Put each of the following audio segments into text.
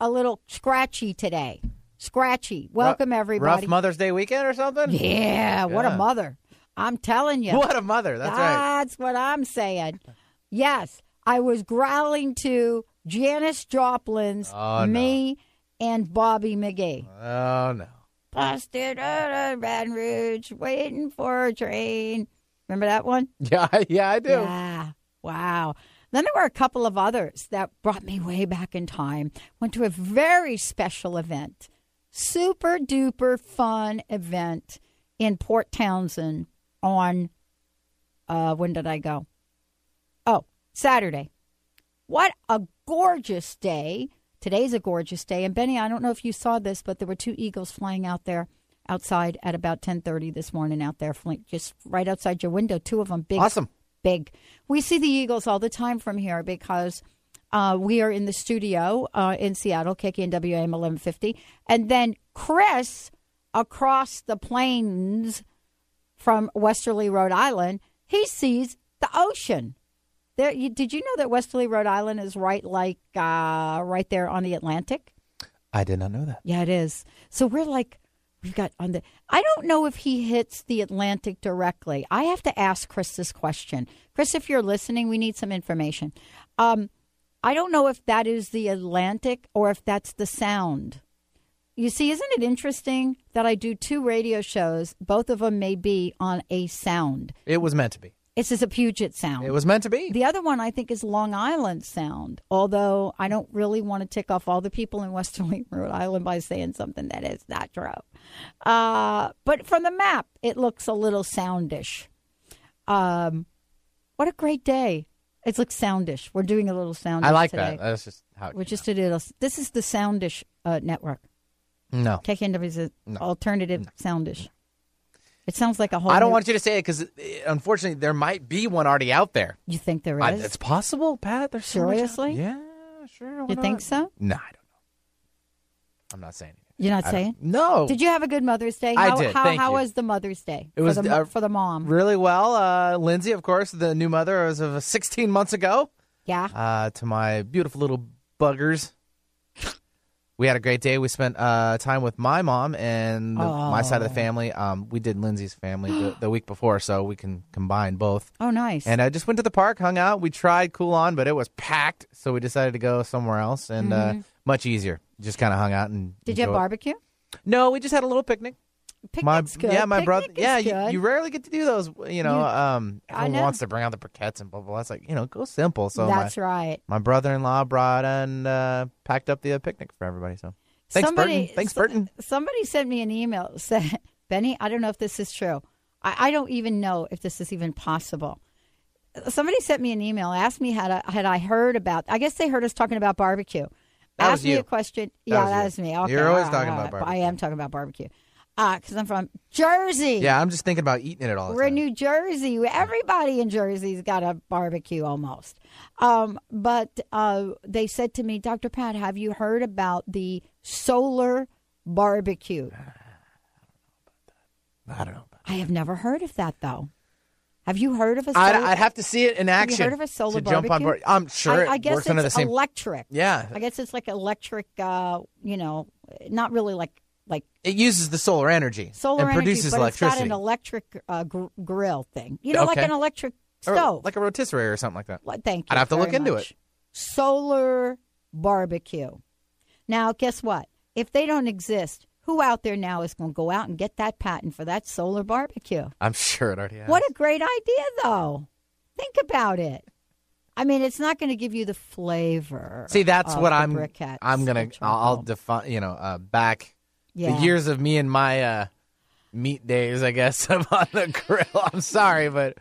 a little scratchy today. Scratchy. Welcome, everybody. Rough Mother's Day weekend or something? Yeah, what a mother. I'm telling you. What a mother. That's, right. That's what I'm saying. Yes, I was growling to Janis Joplin's Oh, no. Me and Bobby McGee. Oh, no. Busted out of Baton Rouge, waiting for a train. Remember that one? Yeah, yeah, I do. Yeah. Wow. Then there were a couple of others that brought me way back in time. Went to a very special event, super duper fun event in Port Townsend on, uh, when did I go? Oh, Saturday. What a gorgeous day. Today's a gorgeous day. And Benny, I don't know if you saw this, but there were two eagles flying out there outside at about 10:30 this morning out there just right outside your window two of them big Awesome. Big. We see the Eagles all the time from here because uh, we are in the studio uh, in Seattle, KKNWAM 1150. And then Chris, across the plains from Westerly, Rhode Island, he sees the ocean. There, you, did you know that Westerly, Rhode Island is right like uh, right there on the Atlantic? I did not know that. Yeah, it is. So we're like we've got on the I don't know if he hits the Atlantic directly. I have to ask Chris this question. Chris, if you're listening, we need some information. Um, I don't know if that is the Atlantic or if that's the sound. You see, isn't it interesting that I do two radio shows? Both of them may be on a sound. It was meant to be. This is a Puget sound. It was meant to be. The other one I think is Long Island Sound, although I don't really want to tick off all the people in Westerly, Rhode Island by saying something that is not true. Uh, but from the map, it looks a little soundish. Um, what a great day. It looks soundish. We're doing a little soundish I like today. that. That's just how it We came just did it. This is the Soundish uh, network. No. KKNW is an No. alternative soundish. It sounds like a whole. I don't new- want you to say it because, unfortunately, there might be one already out there. You think there I- is? it's possible, Pat. There's so Seriously? Yeah, sure. you think so? No, I don't know. I'm not saying anything. You're not I saying? No. Did you have a good Mother's Day? I How, did, How, thank how you. was the Mother's Day? It was, for the, uh, for the mom. Really well. Uh, Lindsay, of course, the new mother as of 16 months ago. yeah. uh, to my beautiful little buggers. We had a great day. We spent uh, time with my mom and the, my side of the family. Um, we did Lindsay's family the, the week before, so we can combine both. Oh, nice. And I just went to the park, hung out. We tried Cool On, but it was packed, so we decided to go somewhere else and uh, much easier. Just kind of hung out and. Mm-hmm. Did you have enjoyed- barbecue? No, we just had a little picnic. My, good. Yeah, my brother. Picnic is Yeah, you, you rarely get to do those. You know, You- um, I everyone know. wants to bring out the briquettes and blah blah. blah. It's like you know, go simple. So my, That's right. my brother-in-law brought and uh, packed up the uh, picnic for everybody. So thanks, somebody, Burton. Thanks, so- Burton. Somebody sent me an email said, Benny, I don't know if this is true. I, I don't even know if this is even possible. Somebody sent me an email, asked me had I, had I heard about. I guess they heard us talking about barbecue. That asked was me you. a question. That yeah, was that you. was me. Okay, You're always talking about barbecue. I am talking about barbecue. Because I'm from Jersey. Yeah, I'm just thinking about eating it all the We're in time. New Jersey. Everybody in Jersey's got a barbecue almost. Um, but uh, they said to me, Dr. Pat, have you heard about the solar barbecue? I don't know. I have never heard of that, though. Have you heard of a solar? I'd, I'd have to see it in have you action heard of a solar to jump on barbecue? board. I'm sure I, I guess it's the same. electric. yeah, I guess it's like electric. Uh, you know, not really like like it uses the solar energy solar and energy, produces but electricity, it's got an electric uh, gr- grill thing. You know, like an electric Or stove. like a rotisserie or something like that. Well, Thank you. I'd have to look into much. it. Solar barbecue. Now, guess what? If they don't exist, who out there now is going to go out and get that patent for that solar barbecue? I'm sure it already has. What a great idea, though. Think about it. I mean, it's not going to give you the flavor. See, that's what I'm. I'm gonna. I'll, I'll define. You know, uh, back Yeah. the years of me and my uh, meat days. I guess I'm on the grill. I'm sorry, but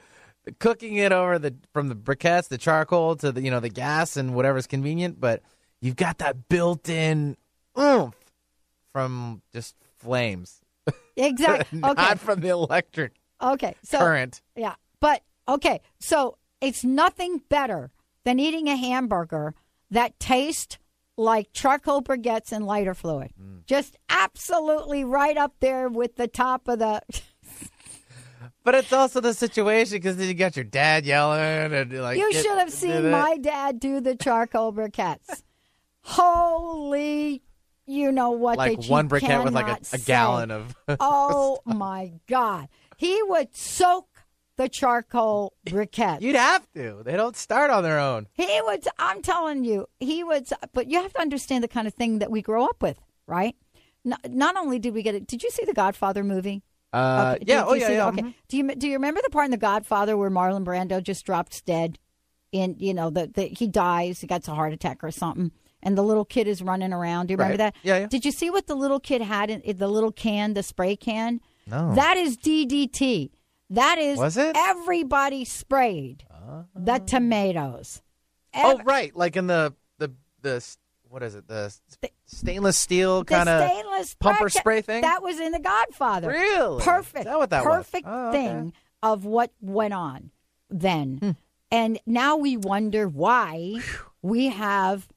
cooking it over the from the briquettes, the charcoal to the you know the gas and whatever's convenient. But you've got that built-in oomph from just flames, Exactly. Okay. not from the electric Okay. So current. Yeah. But okay, so it's nothing better than eating a hamburger that tastes like charcoal briquettes and lighter fluid. Mm. Just absolutely right up there with the top of the But it's also the situation because then you got your dad yelling and like. You should have seen my dad do the charcoal briquettes. Holy you know what like one briquette with like a, a gallon of. Oh my god. He would soak the charcoal briquettes. You'd have to. They don't start on their own. He would. I'm telling you, he would. But you have to understand the kind of thing that we grow up with, right? Not, not only did we get it. Did you see the Godfather movie? Uh, Okay, yeah. did Oh you yeah. yeah. that? Okay. mhm. Do you do you remember the part in the Godfather where Marlon Brando just drops dead? In you know the he dies. He gets a heart attack or something, and the little kid is running around. Do you remember Right. that? Yeah, yeah. Did you see what the little kid had in, in the little can, the spray can? No. That is DDT. That is Was it? everybody sprayed the tomatoes. oh right, like in the the the what is it? The s- stainless steel the kind of stainless pumper bracket, spray thing? That was in The Godfather. Really? Perfect. Is that what that was? perfect Oh, okay. thing of what went on then. Hmm. And now we wonder why we have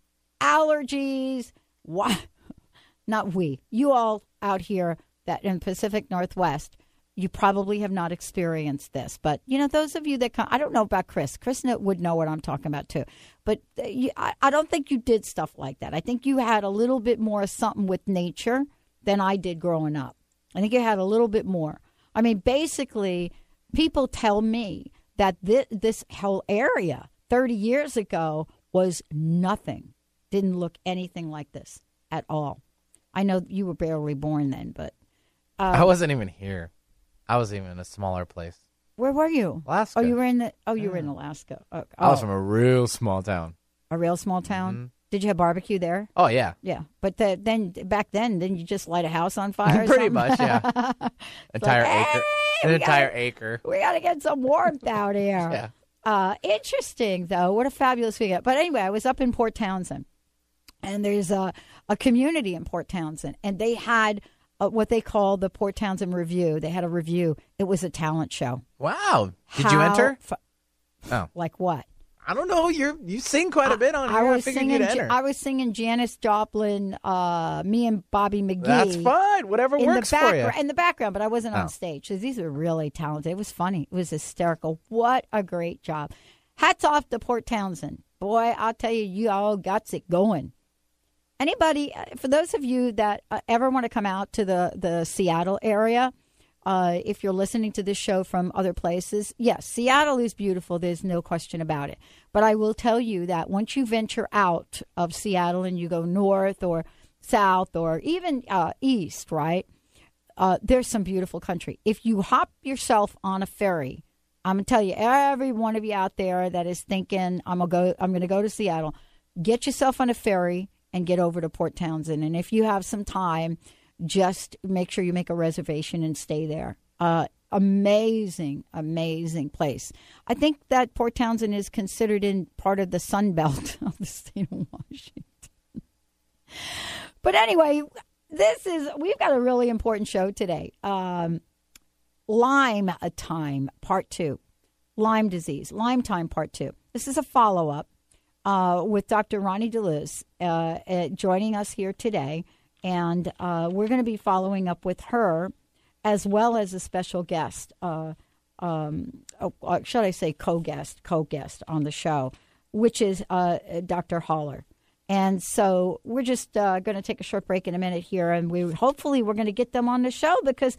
allergies. Why? Not we. You all out here that in Pacific Northwest, you probably have not experienced this. But you know, those of you that come, I don't know about Chris. Chris would know what I'm talking about too. But uh, you, I, I don't think you did stuff like that. I think you had a little bit more of something with nature than I did growing up. I think you had a little bit more. I mean, basically, people tell me that this, this whole area 30 years ago was nothing, didn't look anything like this at all. I know you were barely born then, but I wasn't even here. I was even in a smaller place. where were you? Alaska. Oh, you were in the. Oh, you were in Alaska. Oh, I was oh, from a real small town. a real small town. Did you have barbecue there? Oh yeah, Yeah, but the, then back then, didn't you just light a house on fire? or pretty something? much. Yeah, entire acre, "Hey, an we entire acre. we got to get some warmth out here. Yeah. Uh, interesting, though. What a fabulous weekend. But anyway, I was up in Port Townsend, and there's a, a community in Port Townsend, and they had uh, what they call the Port Townsend Review. They had a review. It was a talent show. Wow. Did you enter? fu- Oh, like what? I don't know. You you sing quite a bit on here. I I, was figured singing. I was singing Janis Joplin. Uh, me and Bobby McGee. That's fine. Whatever in works the for you. in the background, but I wasn't Oh. on stage. So these were really talented. It was funny. It was hysterical. What a great job! Hats off to Port Townsend. Boy, I'll tell you, you all got it going. Anybody, uh, for those of you that uh, ever want to come out to the the Seattle area, uh, if you're listening to this show from other places, yes, Seattle is beautiful. There's no question about it. But I will tell you that once you venture out of Seattle and you go north or south or even uh, east, right? Uh, there's some beautiful country. If you hop yourself on a ferry, I'm gonna tell you, every one of you out there that is thinking I'm gonna go, I'm gonna go to Seattle, get yourself on a ferry and get over to Port Townsend. And if you have some time, just make sure you make a reservation and stay there. Uh, amazing, amazing place. I think that Port Townsend is considered in part of the Sun Belt of the state of Washington. But anyway, this is we've got a really important show today. Um, Lyme time, part two. Lyme disease, Lyme time, part two. This is a follow up uh, with Dr. Roni DeLuz uh, uh, joining us here today. And uh, we're going to be following up with her as well as a special guest, uh, um, oh, should I say co guest, co guest on the show, which is Dr. Haller. And so we're just uh, going to take a short break in a minute here, and we hopefully we're going to get them on the show because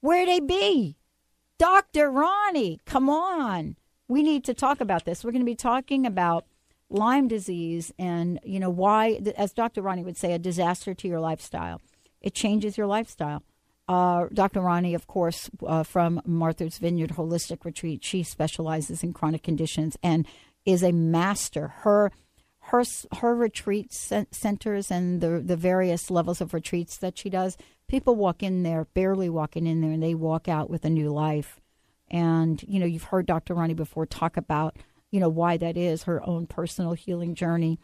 where they be? Dr. Roni, come on. We need to talk about this. We're going to be talking about Lyme disease and, you know, why, as Dr. Roni would say, a disaster to your lifestyle. It changes your lifestyle. Uh, Dr. Roni, of course, uh, from Martha's Vineyard Holistic Retreat, she specializes in chronic conditions and is a master. Her her her retreat centers and the the various levels of retreats that she does, people walk in there, barely walking in there, and they walk out with a new life. And you know, you've heard Dr. Roni before talk about you know why that is her own personal healing journey,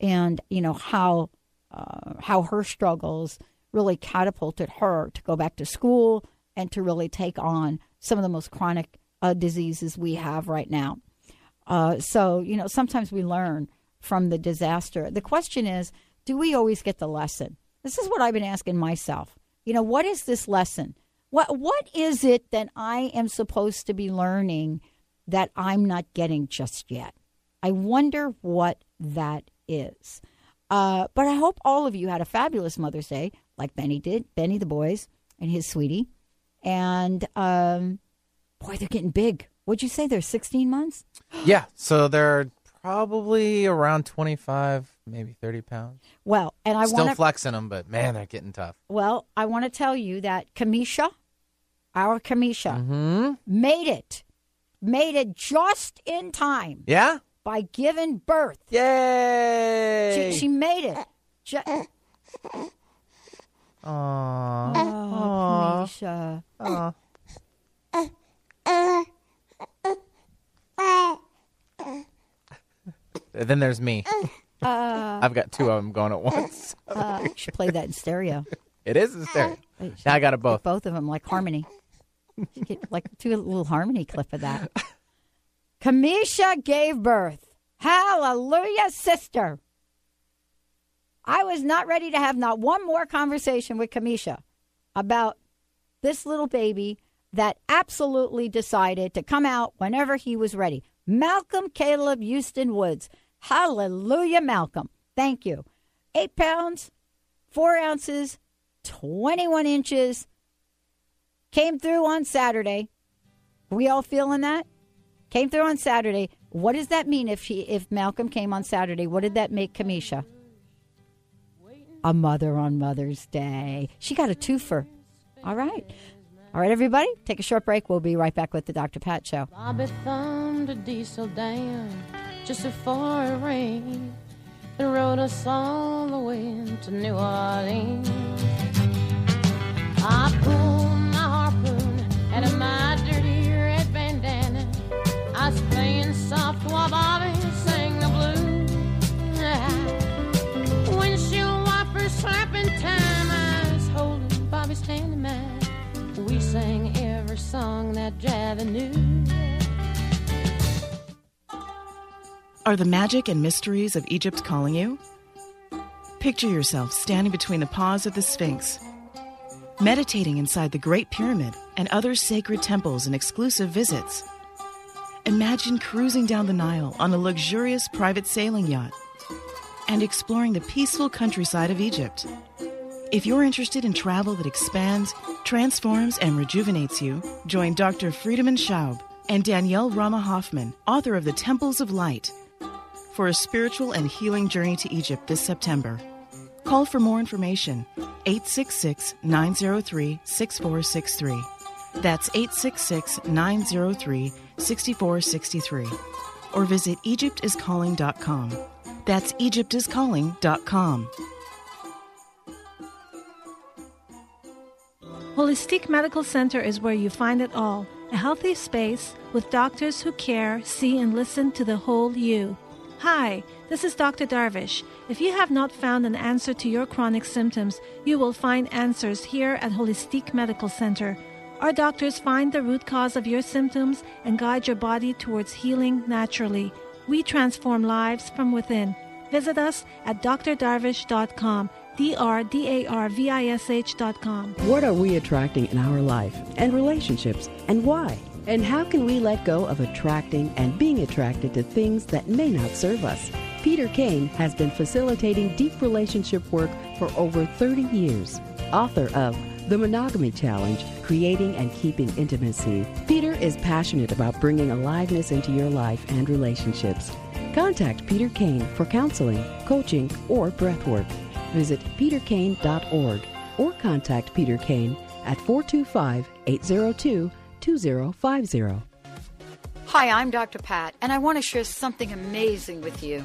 and you know how uh, how her struggles really catapulted her to go back to school and to really take on some of the most chronic uh, diseases we have right now. Uh, so you know, sometimes we learn from the disaster. The question is, do we always get the lesson? This is what I've been asking myself. You know, what is this lesson? What what is it that I am supposed to be learning that I'm not getting just yet? I wonder what that is. Uh, but I hope all of you had a fabulous Mother's Day, like Benny did, Benny the boys and his sweetie. And um, boy, they're getting big. What'd you say? They're 16 months? Yeah. So they're Probably around 25, maybe 30 pounds. Well, and I Still wanna, flexing them, but man, they're getting tough. Well, I want to tell you that Kamisha, our Kamisha, mm-hmm. made it. Made it just in time. Yeah? By giving birth. Yay! She, she made it. Just, uh, uh, Aww. Oh, Kamisha. Aww. Uh, then there's me. Uh, I've got two of them going at once. uh, you should play that in stereo. It is in stereo. Wait, Now I got it both. Both of them, like harmony. Like two little harmony clip of that. Kamisha gave birth. Hallelujah, sister. I was not ready to have not one more conversation with Kamisha about this little baby that absolutely decided to come out whenever he was ready. Malcolm Caleb Houston Woods. Hallelujah, Malcolm. Thank you. Eight pounds, four ounces, 21 inches. Came through on Saturday. We all feeling that? Came through on Saturday. What does that mean if he if Malcolm came on Saturday? What did that make Kamisha? A mother on Mother's Day. She got a twofer. All right. All right, everybody, take a short break. We'll be right back with the Dr. Pat Show. Bobby thumbed a diesel down just before it rained and rode us all the way New Orleans. I pulled out of my dirty red bandana. I was playing soft while Bobby sang the blues. Windshield wipers slapping time. I was holding Bobby's hand in mine we sang every song that Javi knew. Are the magic and mysteries of Egypt calling you? Picture yourself standing between the paws of the Sphinx, meditating inside the Great Pyramid and other sacred temples and exclusive visits. Imagine cruising down the Nile on a luxurious private sailing yacht and exploring the peaceful countryside of Egypt. If you're interested in travel that expands, transforms, and rejuvenates you, join Dr. Friedemann Schaub and Danielle Rama Hoffman, author of The Temples of Light, for a spiritual and healing journey to Egypt this September. Call for more information 866 903 6463. That's 866 903 6463. Or visit EgyptIsCalling.com. That's EgyptIsCalling.com. Holistic Medical Center is where you find it all a healthy space with doctors who care, see, and listen to the whole you. Hi, this is Dr. Darvish. If you have not found an answer to your chronic symptoms, you will find answers here at Holistic Medical Center. Our doctors find the root cause of your symptoms and guide your body towards healing naturally. We transform lives from within. Visit us at drdarvish.com D-R-D-A-R-V-I-S-H dot com. What are we attracting in our life and relationships and why? And how can we let go of attracting and being attracted to things that may not serve us? Peter Kane has been facilitating deep relationship work for over 30 years. Author of The Monogamy Challenge Creating and Keeping Intimacy, Peter is passionate about bringing aliveness into your life and relationships. Contact Peter Kane for counseling, coaching, or breathwork visit peterkane.org or contact Peter Kane at 425 802 2050. Hi, I'm Dr. Pat, and I want to share something amazing with you.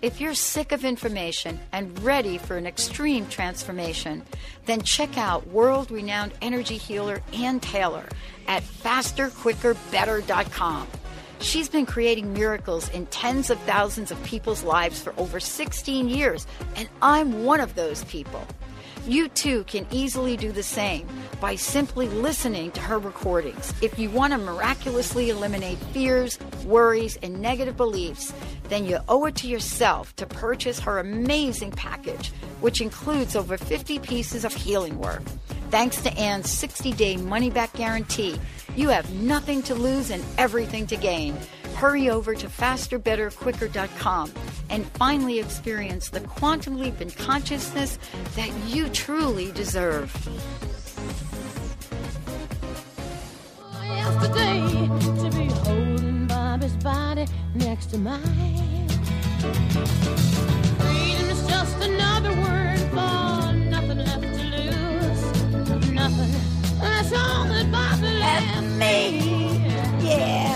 If you're sick of information and ready for an extreme transformation, then check out world renowned energy healer Ann Taylor at fasterquickerbetter.com. She's been creating miracles in tens of thousands of people's lives for over 16 years, and I'm one of those people. You too can easily do the same by simply listening to her recordings. If you want to miraculously eliminate fears, worries, and negative beliefs, then you owe it to yourself to purchase her amazing package, which includes over 50 pieces of healing work. Thanks to Ann's 60 day money back guarantee, you have nothing to lose and everything to gain. Hurry over to fasterbetterquicker.com and finally experience the quantum leap in consciousness that you truly deserve. Yesterday, to be holding Bobby's body next to mine. Freedom is just another word for nothing left to lose. Nothing. That's all that Bobby left me. Yeah,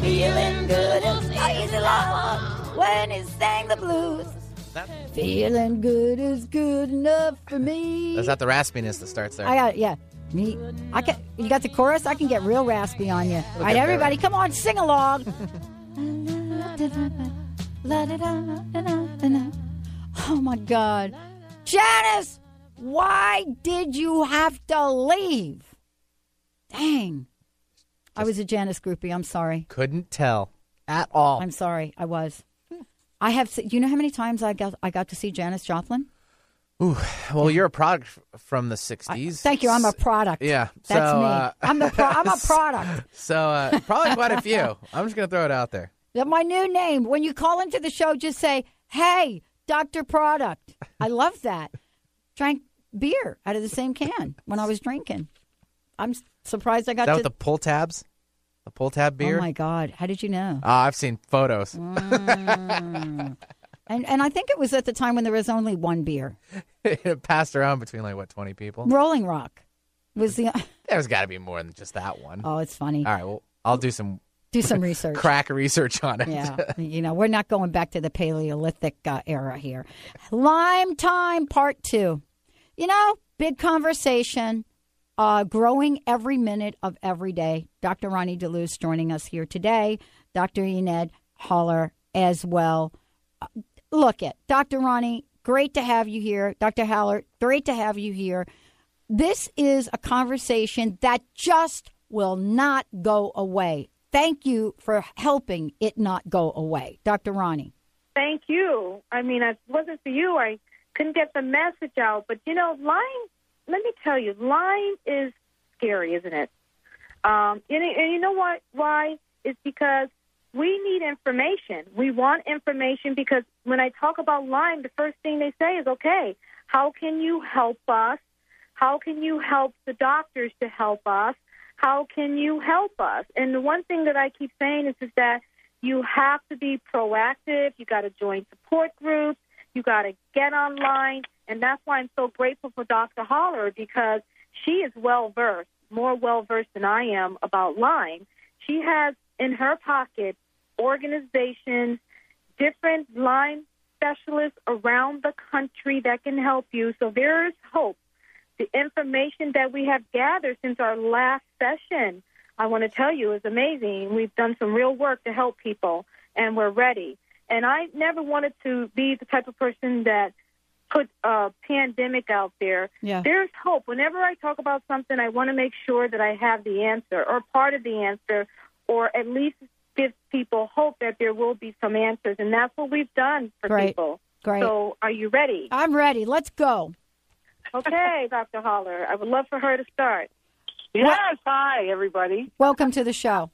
feeling good and easy love when he sang the blues. That, Feeling good is good enough for me. is that the raspiness that starts there? I got yeah. Me, I can. You got the chorus. I can get real raspy on you. All right, everybody, come on, sing along. oh my God, Janis, why did you have to leave? Dang, I was a Janis groupie. I'm sorry. Couldn't tell at all. I'm sorry. I was. I have. se- You know how many times I got I got to see Janis Joplin? Ooh, well, you're a product f- from the '60s. Thank you. I'm a product. Yeah, That's so, me. uh, I'm the pro- I'm a product. So uh, probably quite a few. I'm just gonna throw it out there. That my new name. When you call into the show, just say, "Hey, Doctor Product." I love that. Drank beer out of the same can when I was drinking. I'm s- surprised I got Is that to. with the pull tabs? The pull tab beer? oh my God! How did you know? Ah, I've seen photos. Mm. And and I think it was at the time when there was only one beer. it passed around between like what 20 people. Rolling Rock was the. There's got to be more than just that one. Oh, it's funny. All right, well, I'll do some Do some research. crack research on it. Yeah, you know, we're not going back to the Paleolithic uh, era here. Lyme time part two. You know, big conversation, uh, growing every minute of every day. Dr. Roni DeLuz joining us here today. Dr. Enid Haller as well. Uh, look at Dr. Roni. Great to have you here, Dr. Haller. Great to have you here. This is a conversation that just will not go away. Thank you for helping it not go away, Dr. Roni. Thank you. I mean, if it wasn't for you, I couldn't get the message out. But you know, Lyme. Let me tell you, Lyme is scary, isn't it? Um, and, and you know what? Why? It's because we need information. We want information because when I talk about Lyme, the first thing they say is, "Okay, how can you help us? How can you help the doctors to help us? How can you help us?" And the one thing that I keep saying is, is that you have to be proactive. You got to join support groups. You got to get online, and that's why I'm so grateful for Dr. Haller because she is well versed, more well versed than I am about Lyme. She has in her pocket organizations, different Lyme specialists around the country that can help you. So there is hope. The information that we have gathered since our last session, I want to tell you, is amazing. We've done some real work to help people, and we're ready. And I never wanted to be the type of person that put a pandemic out there. Yeah. There's hope. Whenever I talk about something, I want to make sure that I have the answer or part of the answer, or at least give people hope that there will be some answers. And that's what we've done for Great. people. Great. So, are you ready? I'm ready. Let's go. Okay, Dr. Haller. I would love for her to start. Yes. Hi, everybody. Welcome to the show.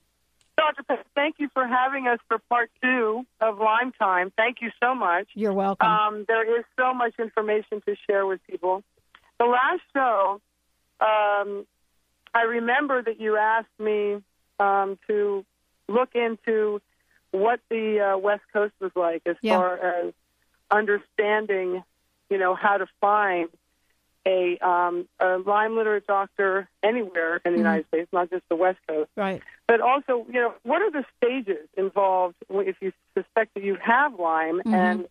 Dr. Peck, thank you for having us for part two of Lyme Time. Thank you so much. You're welcome. Um, there is so much information to share with people. The last show, um, I remember that you asked me um, to look into what the uh, West Coast was like as Yeah. far as understanding, you know, how to find a, um, a Lyme literate doctor anywhere in the Mhm. United States, not just the West Coast. Right. But also, you know, what are the stages involved if you suspect that you have Lyme Mhm. and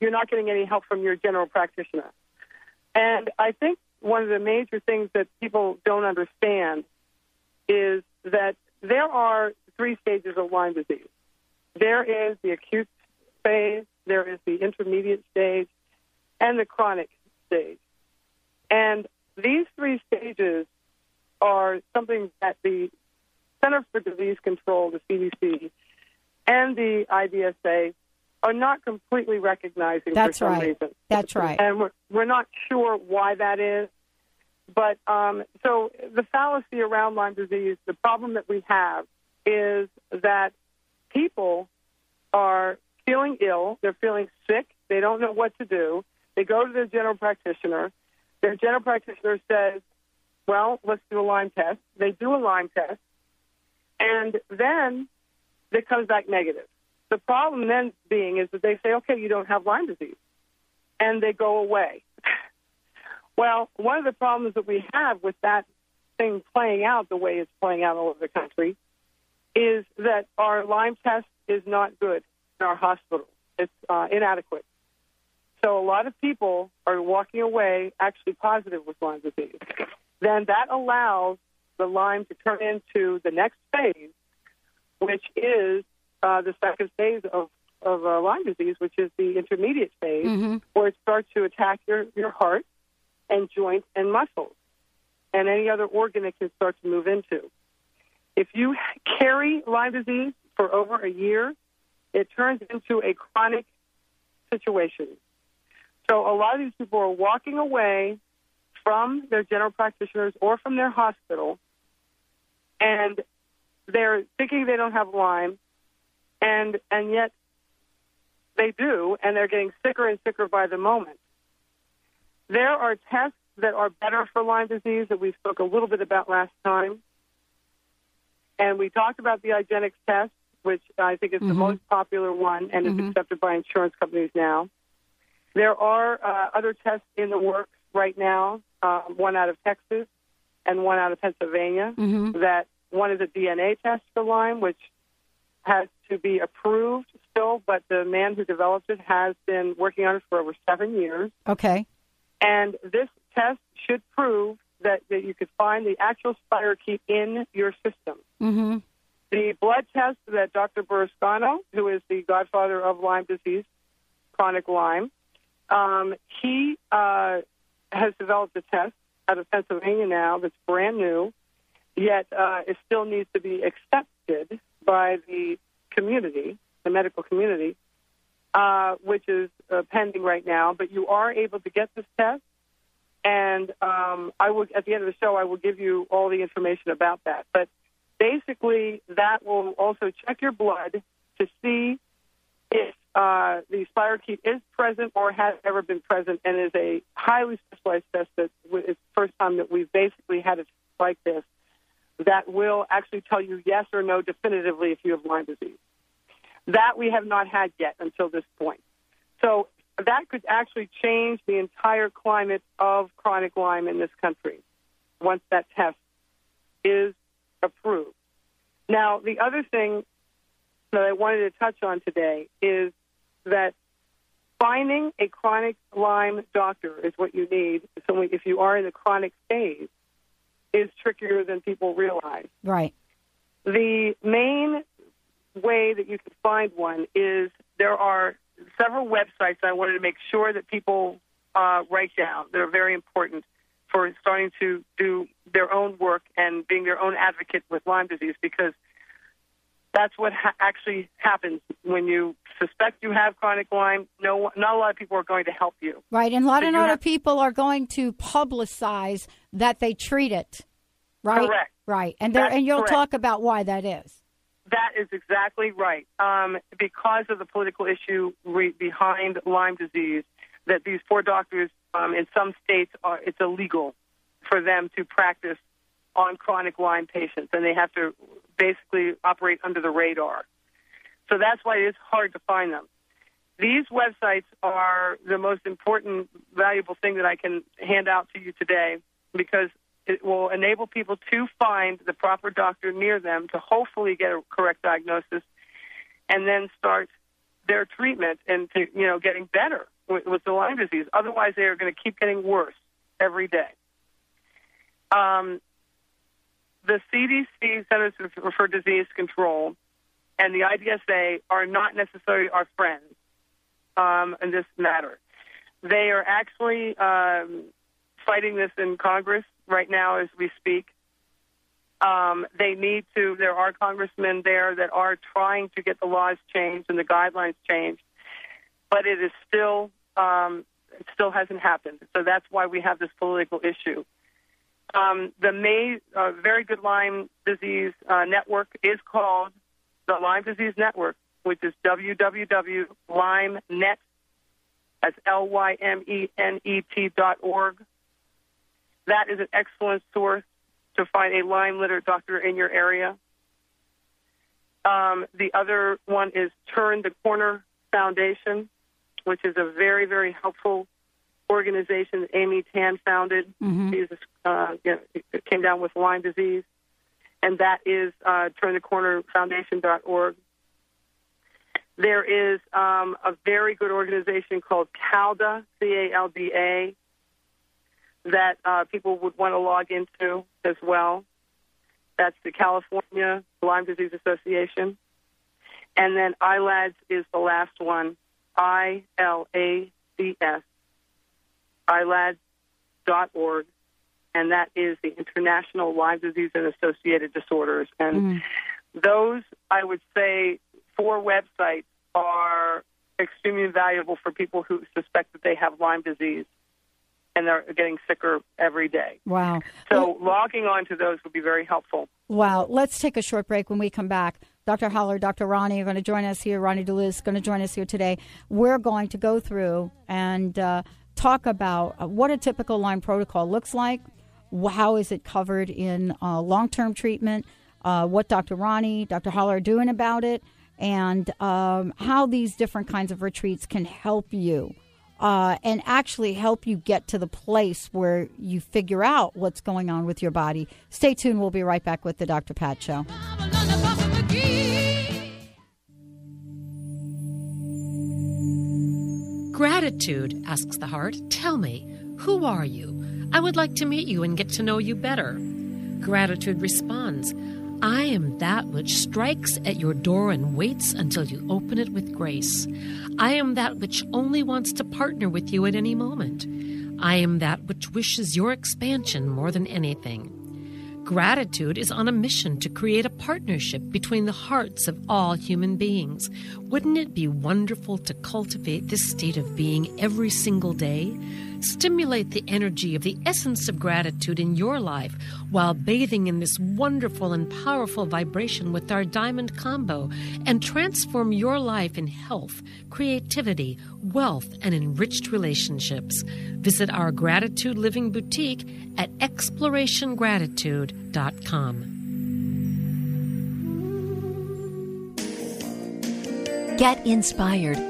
you're not getting any help from your general practitioner? And I think one of the major things that people don't understand is that there are three stages of Lyme disease. There is the acute phase, there is the intermediate stage, and the chronic stage. And these three stages are something that the Center for Disease Control, the CDC, and the IDSA are not completely recognizing That's for some right. reason. That's right. And we're, we're not sure why that is. But um, so the fallacy around Lyme disease, the problem that we have is that people are feeling ill, they're feeling sick, they don't know what to do. They go to their general practitioner. Their general practitioner says, Well, let's do a Lyme test. They do a Lyme test, and then it comes back negative. The problem then being is that they say, Okay, you don't have Lyme disease, and they go away. Well, one of the problems that we have with that thing playing out the way it's playing out all over the country is that our Lyme test is not good in our hospital. It's uh, inadequate. So a lot of people are walking away actually positive with Lyme disease. Then that allows the Lyme to turn into the next phase, which is uh, the second phase of, of uh, Lyme disease, which is the intermediate phase, Mhm. where it starts to attack your, your heart and joints and muscles and any other organ it can start to move into. If you carry Lyme disease for over a year, it turns into a chronic situation. So a lot of these people are walking away from their general practitioners or from their hospital, and they're thinking they don't have Lyme, and and yet they do, and they're getting sicker and sicker by the moment. There are tests that are better for Lyme disease that we spoke a little bit about last time. And we talked about the IGeneX test, which I think is the Mhm. most popular one and Mhm. is accepted by insurance companies now. There are uh, other tests in the works right now, uh, one out of Texas and one out of Pennsylvania. Mhm. That one is a DNA test for Lyme, which has to be approved still, but the man who developed it has been working on it for over seven years. Okay. And this test should prove that, that you could find the actual spirochete in your system. Mm-hmm. The blood test that Dr. Burrascano, who is the godfather of Lyme disease, chronic Lyme, um, he uh, has developed a test out of Pennsylvania now that's brand new, yet uh, it still needs to be accepted by the community, the medical community, uh, which is uh, pending right now. But you are able to get this test, and um, I will at the end of the show I will give you all the information about that. But basically, that will also check your blood to see if uh, the spirochete is present or has ever been present, and is a highly specialized test that it's the first time that we've basically had it like this. That will actually tell you yes or no definitively if you have Lyme disease. That we have not had yet until this point. So that could actually change the entire climate of chronic Lyme in this country once that test is approved. Now, the other thing that I wanted to touch on today is that finding a chronic Lyme doctor is what you need. So if you are in the chronic phase, is trickier than people realize. Right. The main way that you can find one is there are several websites I wanted to make sure that people uh, write down. They're very important for starting to do their own work and being their own advocate with Lyme disease because that's what ha- actually happens when you suspect you have chronic Lyme. No, not a lot of people are going to help you. Right. And a lot So of you other have- people are going to publicize that they treat it. Right. Correct. Right. And there, That's and you'll correct. talk about why that is. That is exactly right. Um, because of the political issue re- behind Lyme disease, that these poor doctors um, in some states are it's illegal for them to practice on chronic Lyme patients, and they have to basically operate under the radar. So that's why it is hard to find them. these websites are the most important, valuable thing that I can hand out to you today because it will enable people to find the proper doctor near them to hopefully get a correct diagnosis and then start their treatment and to, you know, getting better with, with the Lyme disease. Otherwise, they are going to keep getting worse every day. Um, the CDC, Centers for Disease Control, and the IDSA are not necessarily our friends um, in this matter. They are actually um, fighting this in Congress right now as we speak. Um, they need to, there are congressmen there that are trying to get the laws changed and the guidelines changed, but it is still, um, it still hasn't happened. So that's why we have this political issue. Um, the May, uh, Very Good Lyme Disease uh, Network is called the Lyme Disease Network, which is www.lymenet, that's L-Y-M-E-N-E-T dot org. That is an excellent source to find a Lyme litter doctor in your area. Um, the other one is Turn the Corner Foundation, which is a very, very helpful organization that Amy Tan founded. Mhm. She's, uh, you know, came down with Lyme disease, and that is uh, turnthecornerfoundation.org. There is um, a very good organization called CALDA, C-A-L-D-A, that uh, people would want to log into as well. That's the California Lyme Disease Association. And then ILADS is the last one, I-L-A-D-S, ILADS.org, and that is the International Lyme Disease and Associated Disorders. And those, I would say, four websites are extremely valuable for people who suspect that they have Lyme disease and they're getting sicker every day. Wow. So logging on to those would be very helpful. Wow. Let's take a short break. When we come back, Dr. Haller, Dr. Roni are going to join us here. Roni DeLuz is going to join us here today. We're going to go through and uh, talk about uh, what a typical Lyme protocol looks like. How is it covered in uh, long term treatment? Uh, what Dr. Roni, Dr. Haller are doing about it, and um, how these different kinds of retreats can help you uh, and actually help you get to the place where you figure out what's going on with your body. Stay tuned. We'll be right back with the Dr. Pat Show. Gratitude, asks the heart. Tell me, who are you? I would like to meet you and get to know you better. Gratitude responds, I am that which strikes at your door and waits until you open it with grace. I am that which only wants to partner with you at any moment. I am that which wishes your expansion more than anything. Gratitude is on a mission to create a partnership between the hearts of all human beings. Wouldn't it be wonderful to cultivate this state of being every single day? Stimulate the energy of the essence of gratitude in your life while bathing in this wonderful and powerful vibration with our diamond combo and transform your life in health, creativity, wealth, and enriched relationships. Visit our Gratitude Living Boutique at explorationgratitude.com. Get inspired.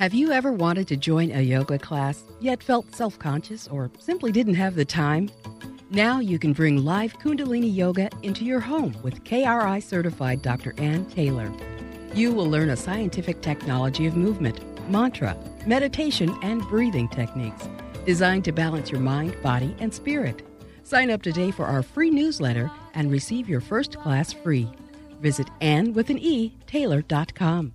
Have you ever wanted to join a yoga class, yet felt self conscious or simply didn't have the time? Now you can bring live Kundalini Yoga into your home with KRI certified Dr. Ann Taylor. You will learn a scientific technology of movement, mantra, meditation, and breathing techniques designed to balance your mind, body, and spirit. Sign up today for our free newsletter and receive your first class free. Visit Ann with an E, Taylor.com.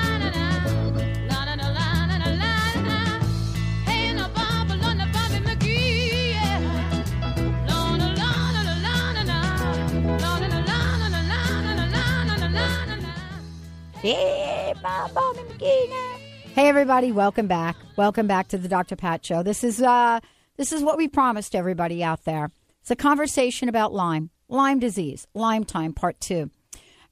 Hey, everybody, welcome back. Welcome back to the Dr. Pat Show. This is uh this is what we promised everybody out there. It's a conversation about Lyme, Lyme disease, Lyme time part 2.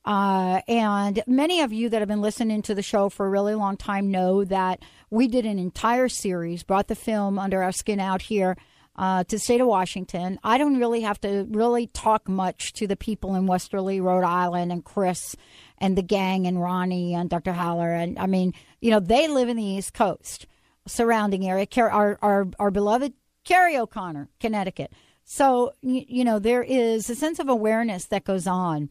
Uh, and many of you that have been listening to the show for a really long time know that we did an entire series, brought the film under our skin out here uh, to the state of Washington. I don't really have to really talk much to the people in Westerly, Rhode Island, and Chris and the gang and Roni and Dr. Haller. And I mean, you know, they live in the East Coast surrounding area. Our, our, our beloved Carrie O'Connor, Connecticut. So, you, you know, there is a sense of awareness that goes on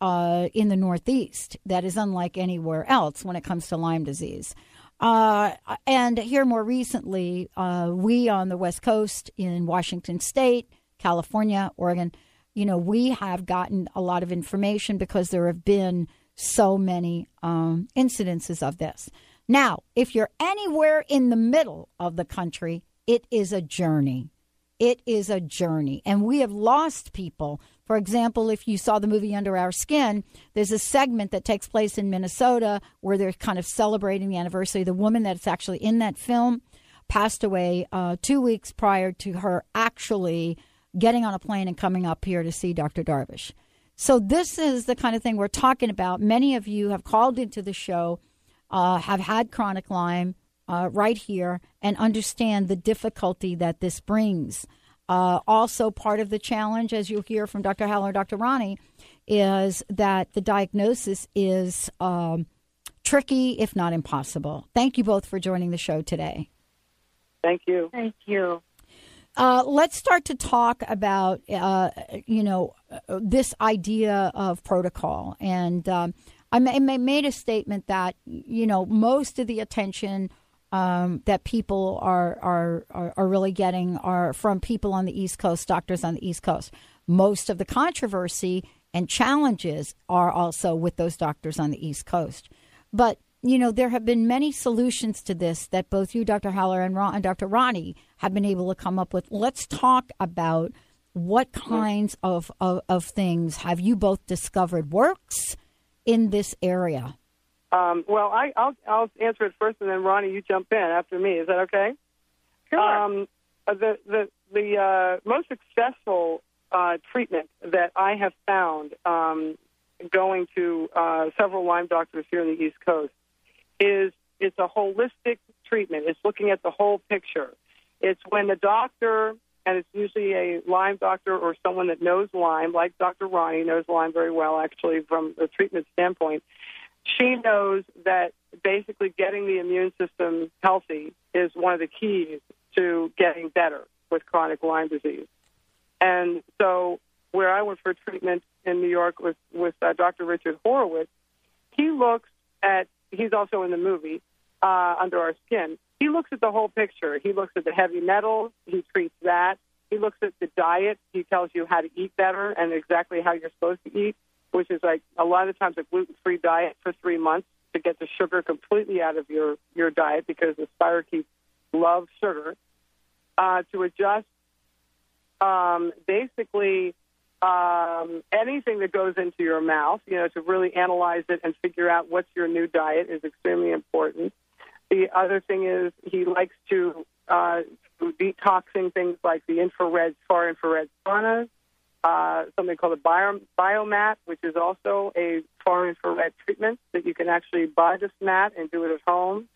uh, in the Northeast that is unlike anywhere else when it comes to Lyme disease. Uh, and here more recently, uh, we on the West Coast in Washington State, California, Oregon, you know, we have gotten a lot of information because there have been so many um, incidences of this. Now, if you're anywhere in the middle of the country, it is a journey. It is a journey. And we have lost people. For example, if you saw the movie Under Our Skin, there's a segment that takes place in Minnesota where they're kind of celebrating the anniversary. The woman that's actually in that film passed away uh, two weeks prior to her actually getting on a plane and coming up here to see Dr. Darvish. So this is the kind of thing we're talking about. Many of you have called into the show, uh, have had chronic Lyme uh, right here, and understand the difficulty that this brings. Uh, also, part of the challenge, as you'll hear from Dr. Haller, and Dr. Roni, is that the diagnosis is um, tricky, if not impossible. Thank you both for joining the show today. Thank you. Thank you. Uh, let's start to talk about, uh, you know, uh, this idea of protocol. And um, I made a statement that, you know, most of the attention um, that people are, are, are, are really getting are from people on the East Coast, doctors on the East Coast. Most of the controversy and challenges are also with those doctors on the East Coast. But you know, there have been many solutions to this that both you, Dr. Haller, and, Ron, and Dr. Roni have been able to come up with. Let's talk about what kinds of, of, of things have you both discovered works in this area. Um, well, I, will I'll answer it first, and then Roni, you jump in after me. Is that okay? Sure. Um, uh, the the the uh, most successful uh, treatment that I have found um, going to uh, several Lyme doctors here in the East Coast is it's a holistic treatment. It's looking at the whole picture. It's when the doctor, and it's usually a Lyme doctor or someone that knows Lyme, like Dr. Roni knows Lyme very well, actually, from the treatment standpoint. She knows that basically getting the immune system healthy is one of the keys to getting better with chronic Lyme disease. And so, where I went for treatment in New York with with uh, Dr. Richard Horowitz, he looks at he's also in the movie uh, Under Our Skin. He looks at the whole picture. He looks at the heavy metals. He treats that. He looks at the diet. He tells you how to eat better and exactly how you're supposed to eat, which is like a lot of times a gluten-free diet for three months to get the sugar completely out of your your diet because the spirochetes love sugar. Uh, to adjust, um, basically um, anything that goes into your mouth, you know, to really analyze it and figure out what's your new diet is extremely important. The other thing is he likes to uh, detoxing things like the infrared, far infrared saunas, uh, something called a bio, biomat, which is also a far infrared treatment that you can actually buy this mat and do it at home.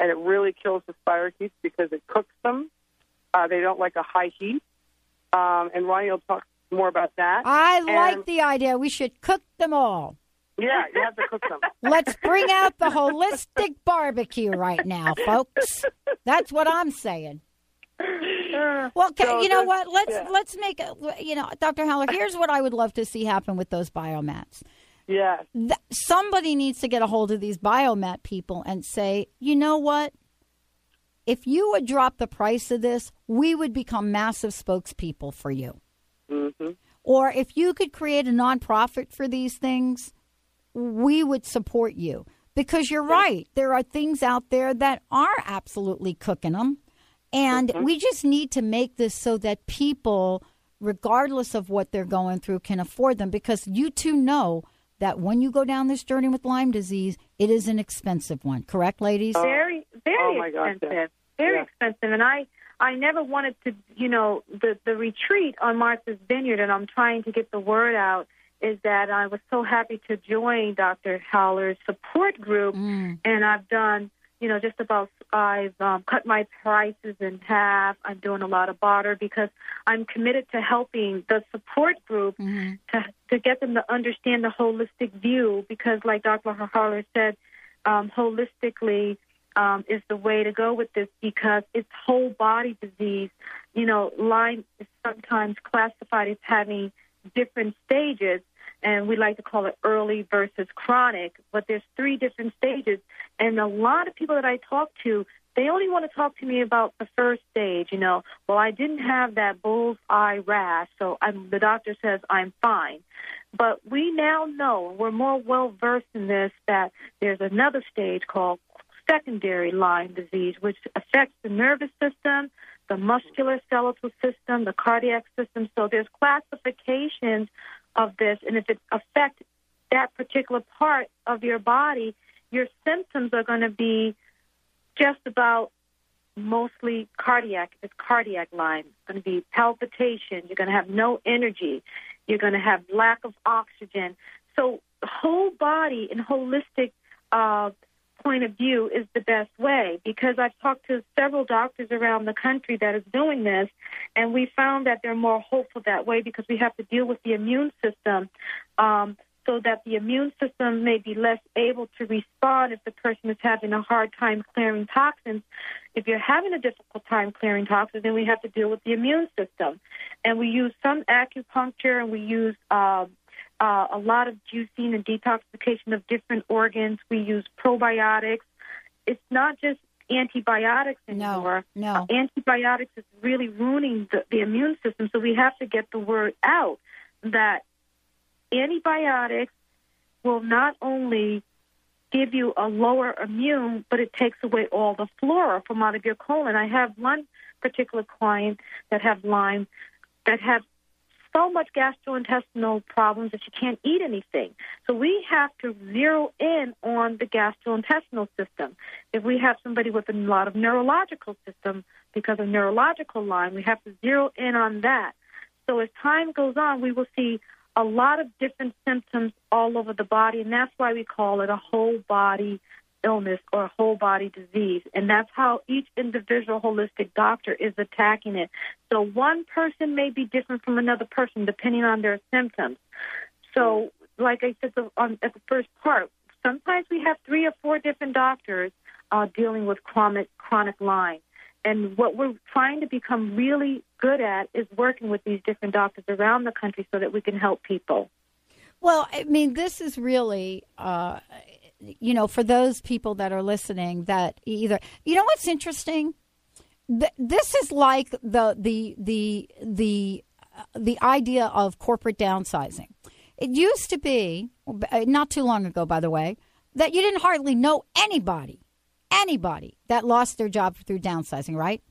And it really kills the spirochetes because it cooks them. Uh, they don't like a high heat. Um, and Roni will talk more about that. I And- like the idea. We should cook them all. Yeah, you have to cook them. Let's bring out the holistic barbecue right now, folks. That's what I'm saying. Well, ca- So you know what? Let's yeah. let's make a, you know, Dr. Haller. Here's what I would love to see happen with those biomats. Yes. Th- somebody needs to get a hold of these biomat people and say, you know what? If you would drop the price of this, we would become massive spokespeople for you. Mm-hmm. Or if you could create a nonprofit for these things, we would support you. Because you're right, there are things out there that are absolutely cooking them. And we just need to make this so that people, regardless of what they're going through, can afford them. Because you two know that when you go down this journey with Lyme disease, it is an expensive one. Correct, ladies? very very Oh, my gosh, expensive yeah. very Yeah. expensive and i i never wanted to you know the the retreat on martha's vineyard and i'm trying to get the word out is that i was so happy to join dr Haller's support group Mm. and i've done you know just about i've um, cut my prices in half i'm doing a lot of barter because i'm committed to helping the support group Mhm. to to get them to understand the holistic view because like dr Haller said um, holistically um, is the way to go with this because it's whole body disease. You know, Lyme is sometimes classified as having different stages, and we like to call it early versus chronic. But there's three different stages, and a lot of people that I talk to, they only want to talk to me about the first stage. You know, well, I didn't have that bull's eye rash, so I'm, the doctor says I'm fine. But we now know, we're more well versed in this, that there's another stage called secondary Lyme disease, which affects the nervous system, the muscular skeletal system, the cardiac system. So there's classifications of this, and if it affects that particular part of your body, your symptoms are going to be just about mostly cardiac. It's cardiac Lyme, it's going to be palpitation. You're going to have no energy. You're going to have lack of oxygen. So whole body and holistic uh, point of view is the best way because I've talked to several doctors around the country that is doing this, and we found that they're more hopeful that way because we have to deal with the immune system. Um, so that the immune system may be less able to respond if the person is having a hard time clearing toxins. If you're having a difficult time clearing toxins, then we have to deal with the immune system. And we use some acupuncture and we use uh, uh, a lot of juicing and detoxification of different organs. We use probiotics. It's not just antibiotics anymore. No. Antibiotics is really ruining the, the immune system, so we have to get the word out that antibiotics will not only give you a lower immune, but it takes away all the flora from out of your colon. I have one particular client that have Lyme that have so much gastrointestinal problems that she can't eat anything. So we have to zero in on the gastrointestinal system. If we have somebody with a lot of neurological system because of neurological Lyme, we have to zero in on that. So as time goes on, we will see a lot of different symptoms all over the body, and that's why we call it a whole body illness or a whole body disease. And that's how each individual holistic doctor is attacking it. So one person may be different from another person depending on their symptoms. So, like I said the, on, at the first part, sometimes we have three or four different doctors uh, dealing with chronic chronic Lyme. And what we're trying to become really good at is working with these different doctors around the country so that we can help people. Well, I mean, this is really, uh, you know, for those people that are listening, that either, you know, what's interesting? Th- this is like the the the the uh, the idea of corporate downsizing. It used to be, uh, not too long ago, by the way, that you didn't hardly know anybody, anybody that lost their job through downsizing, right?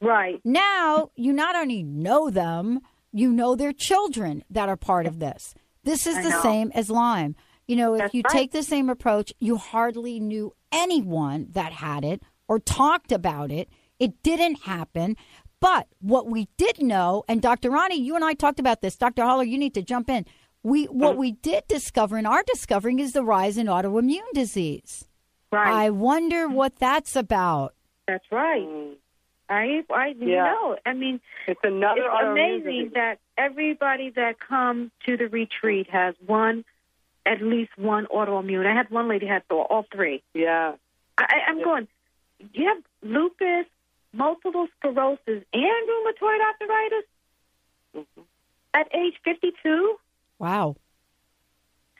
Right. Now you not only know them, you know their children that are part of this. This is I the know. same as Lyme. You know, if That's you right. take the same approach, you hardly knew anyone that had it or talked about it. It didn't happen. But what we did know, and Dr. Roni, you and I talked about this. Dr. Haller, you need to jump in. We what uh-huh. we did discover and are discovering is the rise in autoimmune disease. Right. I wonder what that's about. That's right. Mm. I I Yeah. know. I mean, It's another it's amazing disease. that everybody that comes to the retreat has one, at least one autoimmune. I had one lady had all, all three. Yeah. I, I- I'm going. You have lupus, multiple sclerosis, and rheumatoid arthritis Mm-hmm. at age 52. Wow.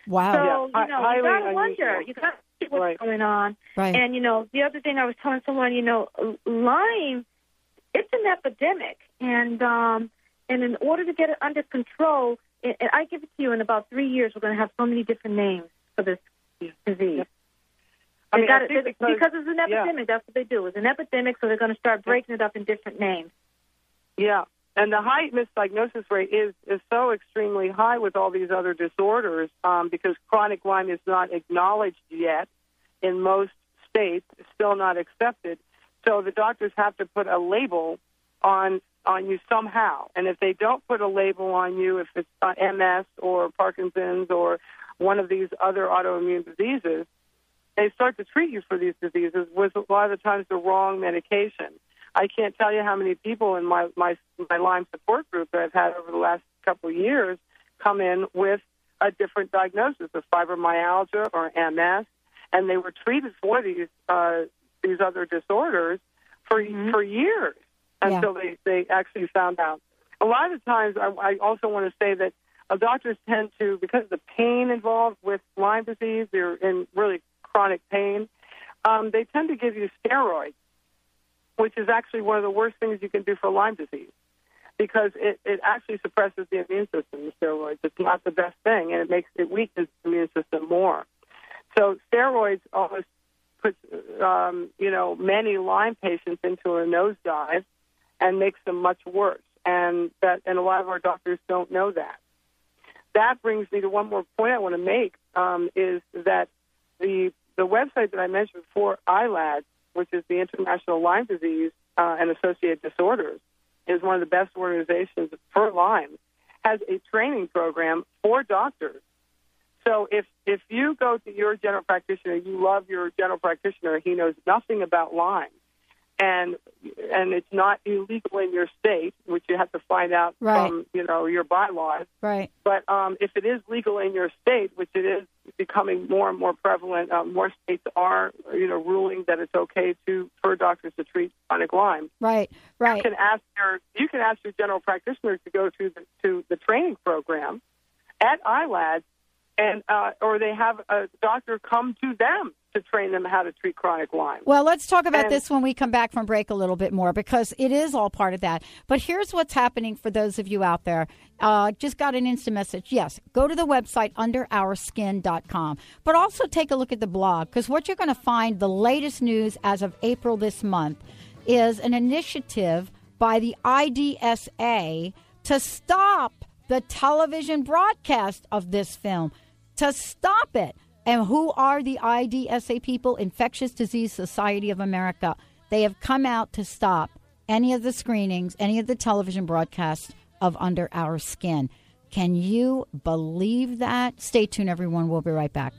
Wow. So Yeah, you know, highly you gotta unusual. wonder. You gotta see what's Right. going on. Right. And you know, the other thing I was telling someone, you know, Lyme, it's an epidemic, and um, and in order to get it under control, and I give it to you, in about three years, we're going to have so many different names for this disease. I mean, got I it- because- because it's an yeah. epidemic. That's what they do. It's an epidemic, so they're going to start breaking it up in different names. Yeah, and the high misdiagnosis rate is is so extremely high with all these other disorders um, because chronic Lyme is not acknowledged yet in most states, still not accepted. So the doctors have to put a label on on you somehow, and if they don't put a label on you, if it's uh, MS or Parkinson's or one of these other autoimmune diseases, they start to treat you for these diseases with a lot of the times the wrong medication. I can't tell you how many people in my my my Lyme support group that I've had over the last couple of years come in with a different diagnosis of fibromyalgia or MS, and they were treated for these uh, these other disorders for for years until they they actually found out. A lot of times, I, I also want to say that uh, doctors tend to because of the pain involved with Lyme disease, they're in really chronic pain. Um, they tend to give you steroids which is actually one of the worst things you can do for Lyme disease because it, it actually suppresses the immune system, the steroids. It's not the best thing, and it makes it weakens the immune system more. So steroids almost puts, um, you know, many Lyme patients into a nosedive and makes them much worse. And that, and a lot of our doctors don't know that. That brings me to one more point I want to make um, is that the the website that I mentioned before, ILAD, which is the International Lyme Disease uh, and Associated Disorders, is one of the best organizations for Lyme, has a training program for doctors. So if if you go to your general practitioner, you love your general practitioner, he knows nothing about Lyme, and and it's not illegal in your state, which you have to find out Right. from you know your bylaws. Right. But um, if it is legal in your state, which it is becoming more and more prevalent, uh, more states are, you know, ruling that it's okay to for doctors to treat chronic Lyme. Right. Right. You can ask your you can ask your general practitioner to go to the to the training program at ILAD, and uh, or they have a doctor come to them to train them how to treat chronic Lyme. Well, let's talk about And- this when we come back from break a little bit more because it is all part of that. But here's what's happening for those of you out there. Uh, just got an instant message. Yes, go to the website underourskin.com, but also take a look at the blog because what you're going to find the latest news as of April this month is an initiative by the IDSA to stop the television broadcast of this film, to stop it. And who are the IDSA people? Infectious Disease Society of America. They have come out to stop any of the screenings, any of the television broadcasts of Under Our Skin. Can you believe that? Stay tuned, everyone. We'll be right back.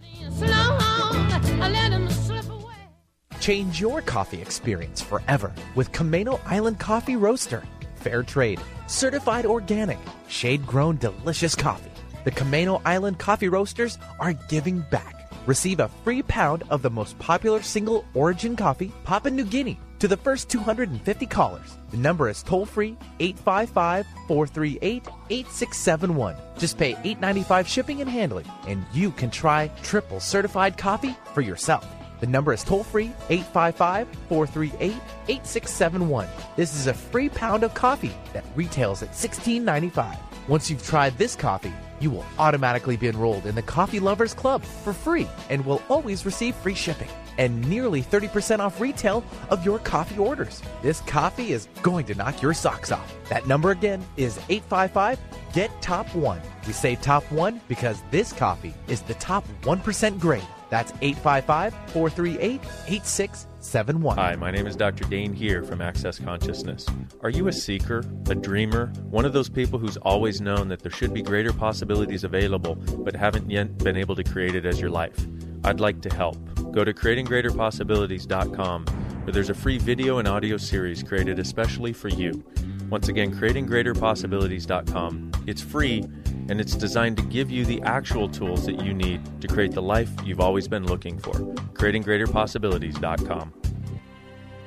Change your coffee experience forever with Camano Island Coffee Roaster. Fair trade, certified organic, shade grown delicious coffee. The Camano Island Coffee Roasters are giving back. Receive a free pound of the most popular single origin coffee, Papua New Guinea, to the first 250 callers. The number is toll free 855 438 8671. Just pay $8.95 shipping and handling, and you can try triple certified coffee for yourself. The number is toll free 855 438 8671. This is a free pound of coffee that retails at $16.95. Once you've tried this coffee, you will automatically be enrolled in the Coffee Lovers Club for free and will always receive free shipping. and nearly 30% off retail of your coffee orders. This coffee is going to knock your socks off. That number again is 855 Get Top One. We say Top One because this coffee is the top 1% grade. That's 855 438 8671. Hi, my name is Dr. Dain Heer from Access Consciousness. Are you a seeker, a dreamer, one of those people who's always known that there should be greater possibilities available but haven't yet been able to create it as your life? I'd like to help. Go to creatinggreaterpossibilities.com where there's a free video and audio series created especially for you. Once again, creatinggreaterpossibilities.com. It's free and it's designed to give you the actual tools that you need to create the life you've always been looking for. creatinggreaterpossibilities.com.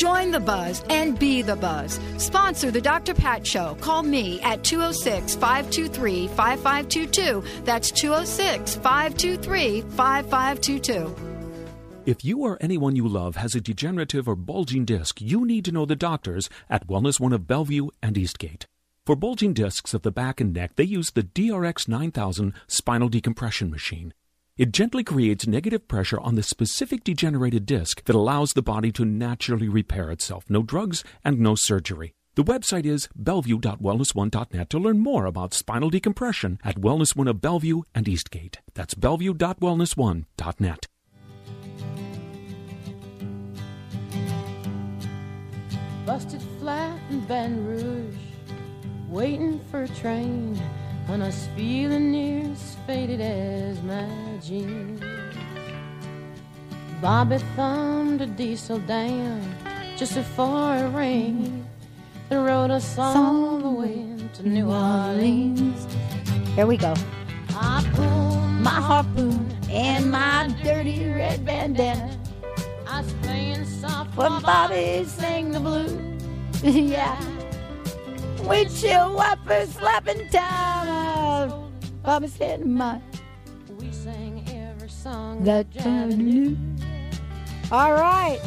Join the buzz and be the buzz. Sponsor the Dr. Pat Show. Call me at 206 523 5522. That's 206 523 5522. If you or anyone you love has a degenerative or bulging disc, you need to know the doctors at Wellness One of Bellevue and Eastgate. For bulging discs of the back and neck, they use the DRX 9000 spinal decompression machine. It gently creates negative pressure on the specific degenerated disc that allows the body to naturally repair itself. No drugs and no surgery. The website is bellevue.wellness1.net to learn more about spinal decompression at Wellness One of Bellevue and Eastgate. That's bellevue.wellness1.net. Busted flat in Baton Rouge, waiting for a train, and I was feeling near as faded as my jeans. Bobby thumbed a diesel down just before it rained and rode us all the way to New Orleans. Here we go. I pulled my harpoon and my dirty red bandana. I was playing soft When Bobby sang the blues. yeah. Windshield wipers slapping down. Bobby's hitting my We sang every song that I knew. All right.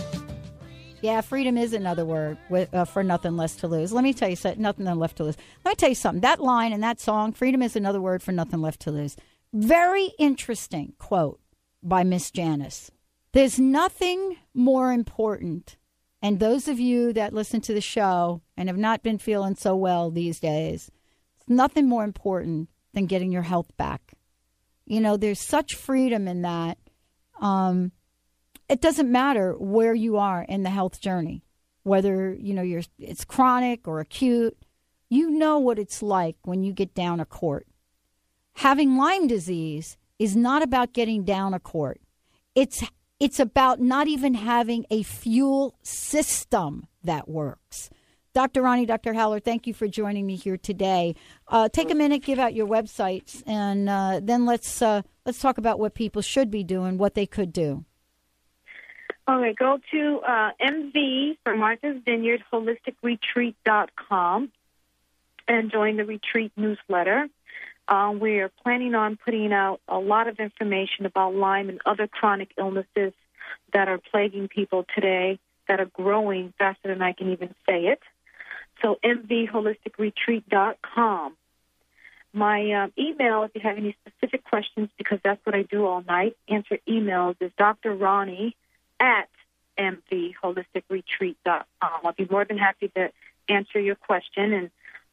Yeah, freedom is another word with, uh, for nothing less to lose. Let me tell you something. Nothing left to lose. Let me tell you something. That line in that song, freedom is another word for nothing left to lose. Very interesting quote by Miss Janis. There's nothing more important. And those of you that listen to the show and have not been feeling so well these days, it's nothing more important than getting your health back. You know, there's such freedom in that. Um, it doesn't matter where you are in the health journey, whether you know you're it's chronic or acute. You know what it's like when you get down a court. Having Lyme disease is not about getting down a court. It's it's about not even having a fuel system that works. Dr. Roni, Dr. Haller, thank you for joining me here today. Uh, take a minute, give out your websites, and uh, then let's uh, let's talk about what people should be doing, what they could do. Okay, go to uh, MV for Martha's Vineyard Holistic Retreat.com and join the retreat newsletter. Uh, we are planning on putting out a lot of information about Lyme and other chronic illnesses that are plaguing people today that are growing faster than I can even say it. So, mvholisticretreat.com. My um, email, if you have any specific questions, because that's what I do all night, answer emails, is Dr. Roni at mvholisticretreat.com. I'll be more than happy to answer your question. And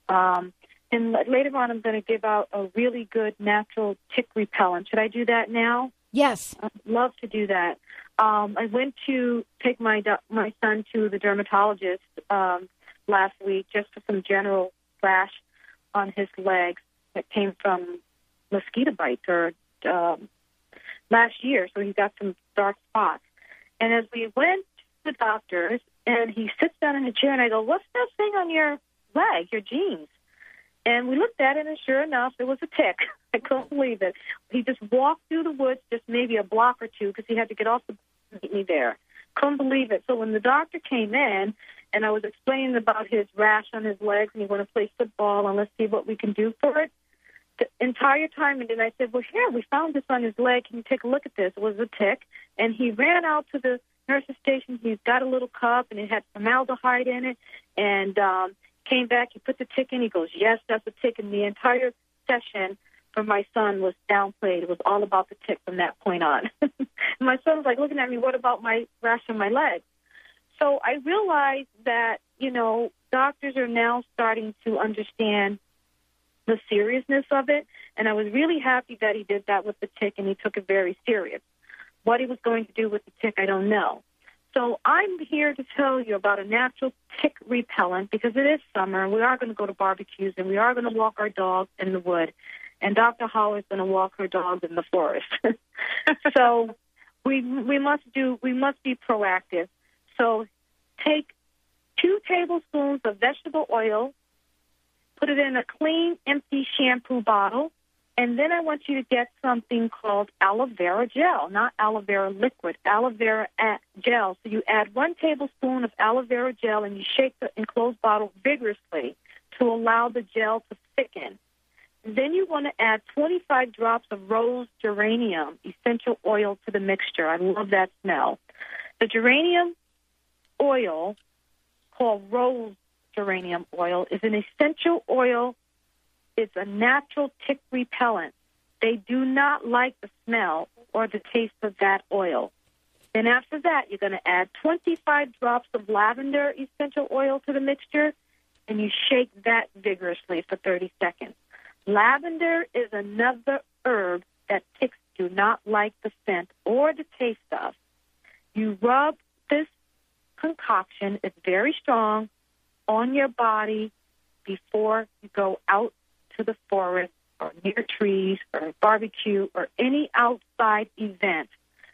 um, and later on, I'm going to give out a really good natural tick repellent. Should I do that now? Yes. I'd love to do that. Um, I went to take my my son to the dermatologist um, last week just for some general rash on his legs that came from mosquito bites or um, last year, so he got some dark spots. And as we went to the doctors, and he sits down in a chair, and I go, "What's that thing on your leg, your jeans?" And we looked at it, and sure enough, it was a tick. I couldn't believe it. He just walked through the woods, just maybe a block or two, because he had to get off the meet me there. Couldn't believe it. So when the doctor came in, and I was explaining about his rash on his legs, and he want to play football, and let's see what we can do for it. The entire time, and then I said, "Well, here we found this on his leg. Can you take a look at this?" It was a tick, and he ran out to the nurse's station. He's got a little cup, and it had formaldehyde in it, and um, came back. He put the tick in. He goes, "Yes, that's a tick." And the entire session for my son was downplayed. It was all about the tick from that point on. my son was like looking at me, "What about my rash on my leg?" So I realized that you know doctors are now starting to understand the seriousness of it, and I was really happy that he did that with the tick, and he took it very serious. What he was going to do with the tick, I don't know. So I'm here to tell you about a natural tick repellent because it is summer. We are going to go to barbecues and we are going to walk our dogs in the wood. And Dr. Hall is going to walk her dogs in the forest. so we we must do we must be proactive. So take two tablespoons of vegetable oil, put it in a clean, empty shampoo bottle, and then I want you to get something called aloe vera gel, not aloe vera liquid, aloe vera gel. So you add one tablespoon of aloe vera gel and you shake the enclosed bottle vigorously to allow the gel to thicken. Then you want to add 25 drops of rose geranium essential oil to the mixture. I love that smell. The geranium oil, called rose geranium oil, is an essential oil it's a natural tick repellent. They do not like the smell or the taste of that oil. Then after that, you're going to add 25 drops of lavender essential oil to the mixture, and you shake that vigorously for 30 seconds. Lavender is another herb that ticks do not like the scent or the taste of. You rub this concoction, it's very strong, on your body before you go out to the forest or near trees or a barbecue or any outside event.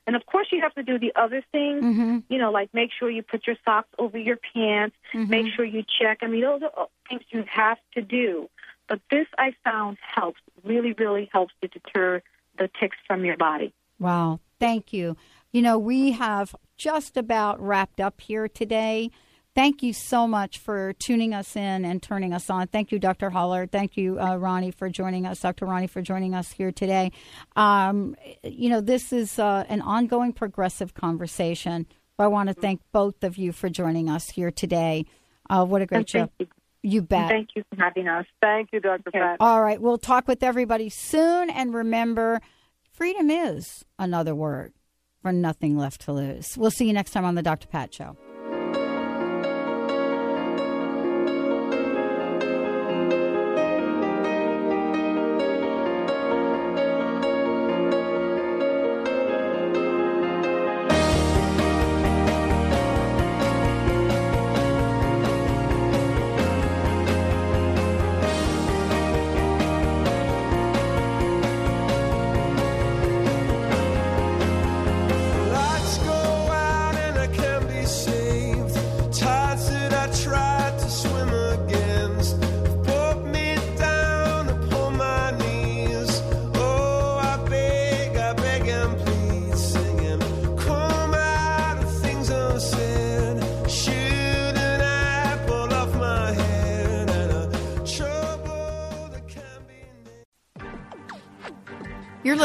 And of course, you have to do the other things, mm-hmm. you know, like make sure you put your socks over your pants, mm-hmm. make sure you check. I mean, those are things you have to do. But this I found helps, really, really helps to deter the ticks from your body. Wow. Thank you. You know, we have just about wrapped up here today. Thank you so much for tuning us in and turning us on. Thank you, Dr. Haller. Thank you, uh, Roni, for joining us, Dr. Roni, for joining us here today. Um, you know, this is uh, an ongoing progressive conversation. I want to thank both of you for joining us here today. Uh, what a great show. You. you. bet. Thank you for having us. Thank you, Dr. Okay. Pat. All right. We'll talk with everybody soon. And remember, freedom is another word for nothing left to lose. We'll see you next time on the Dr. Pat Show.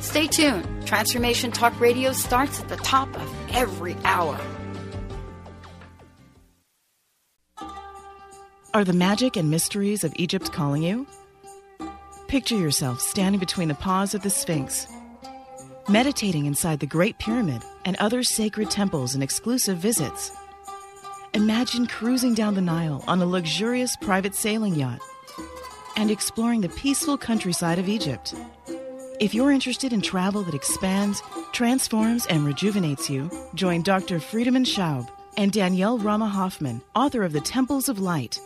Stay tuned. Transformation Talk Radio starts at the top of every hour. Are the magic and mysteries of Egypt calling you? Picture yourself standing between the paws of the Sphinx, meditating inside the Great Pyramid and other sacred temples and exclusive visits. Imagine cruising down the Nile on a luxurious private sailing yacht and exploring the peaceful countryside of Egypt. If you're interested in travel that expands, transforms, and rejuvenates you, join Dr. Friedemann Schaub and Danielle Rama Hoffman, author of The Temples of Light,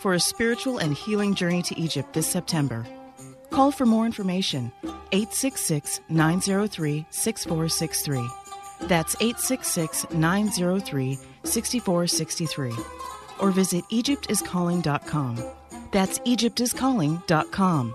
for a spiritual and healing journey to Egypt this September. Call for more information 866 903 6463. That's 866 903 6463. Or visit EgyptIsCalling.com. That's EgyptIsCalling.com.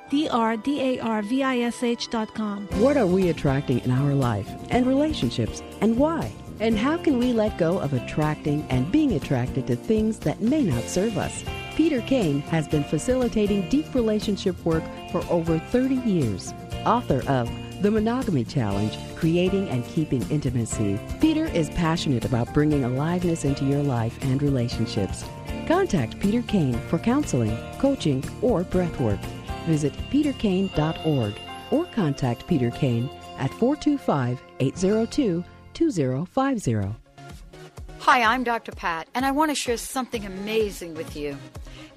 D-R-D-A-R-V-I-S-H.com. What are we attracting in our life and relationships and why? And how can we let go of attracting and being attracted to things that may not serve us? Peter Kane has been facilitating deep relationship work for over 30 years. Author of The Monogamy Challenge Creating and Keeping Intimacy. Peter is passionate about bringing aliveness into your life and relationships. Contact Peter Kane for counseling, coaching, or breathwork. Visit peterkane.org or contact Peter Kane at 425 802 2050. Hi, I'm Dr. Pat, and I want to share something amazing with you.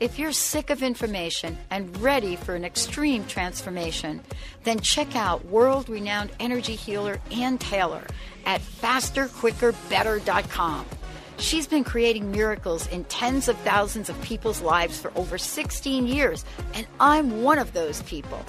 If you're sick of information and ready for an extreme transformation, then check out world renowned energy healer Ann Taylor at fasterquickerbetter.com. She's been creating miracles in tens of thousands of people's lives for over 16 years, and I'm one of those people.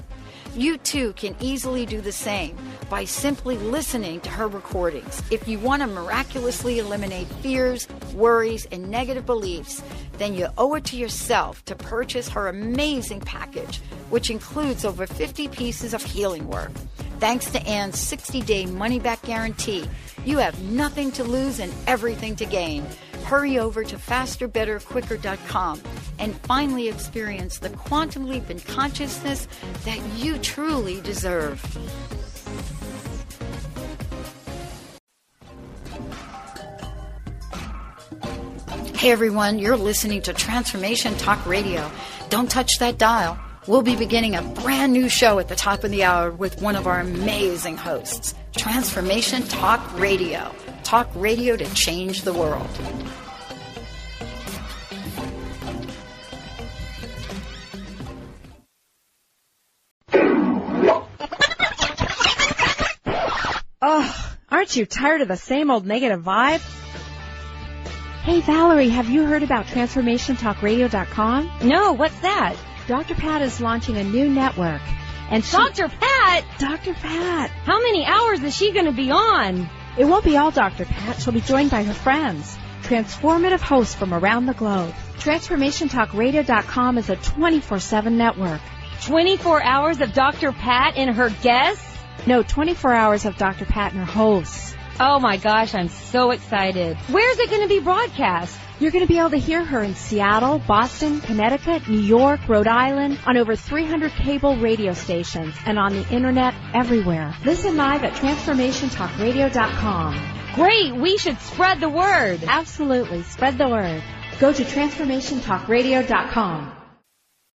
You too can easily do the same by simply listening to her recordings. If you want to miraculously eliminate fears, worries, and negative beliefs, then you owe it to yourself to purchase her amazing package, which includes over 50 pieces of healing work. Thanks to Ann's 60 day money back guarantee, you have nothing to lose and everything to gain. Hurry over to fasterbetterquicker.com and finally experience the quantum leap in consciousness that you truly deserve. Hey everyone, you're listening to Transformation Talk Radio. Don't touch that dial. We'll be beginning a brand new show at the top of the hour with one of our amazing hosts. Transformation Talk Radio. Talk radio to change the world. Oh, aren't you tired of the same old negative vibe? Hey Valerie, have you heard about TransformationTalkRadio.com? No, what's that? Dr. Pat is launching a new network. And she, Dr. Pat? Dr. Pat. How many hours is she going to be on? It won't be all Dr. Pat. She'll be joined by her friends, transformative hosts from around the globe. TransformationTalkRadio.com is a 24-7 network. 24 hours of Dr. Pat and her guests? No, 24 hours of Dr. Pat and her hosts. Oh my gosh, I'm so excited. Where's it going to be broadcast? You're going to be able to hear her in Seattle, Boston, Connecticut, New York, Rhode Island, on over 300 cable radio stations, and on the internet everywhere. Listen live at TransformationTalkRadio.com. Great, we should spread the word. Absolutely, spread the word. Go to TransformationTalkRadio.com.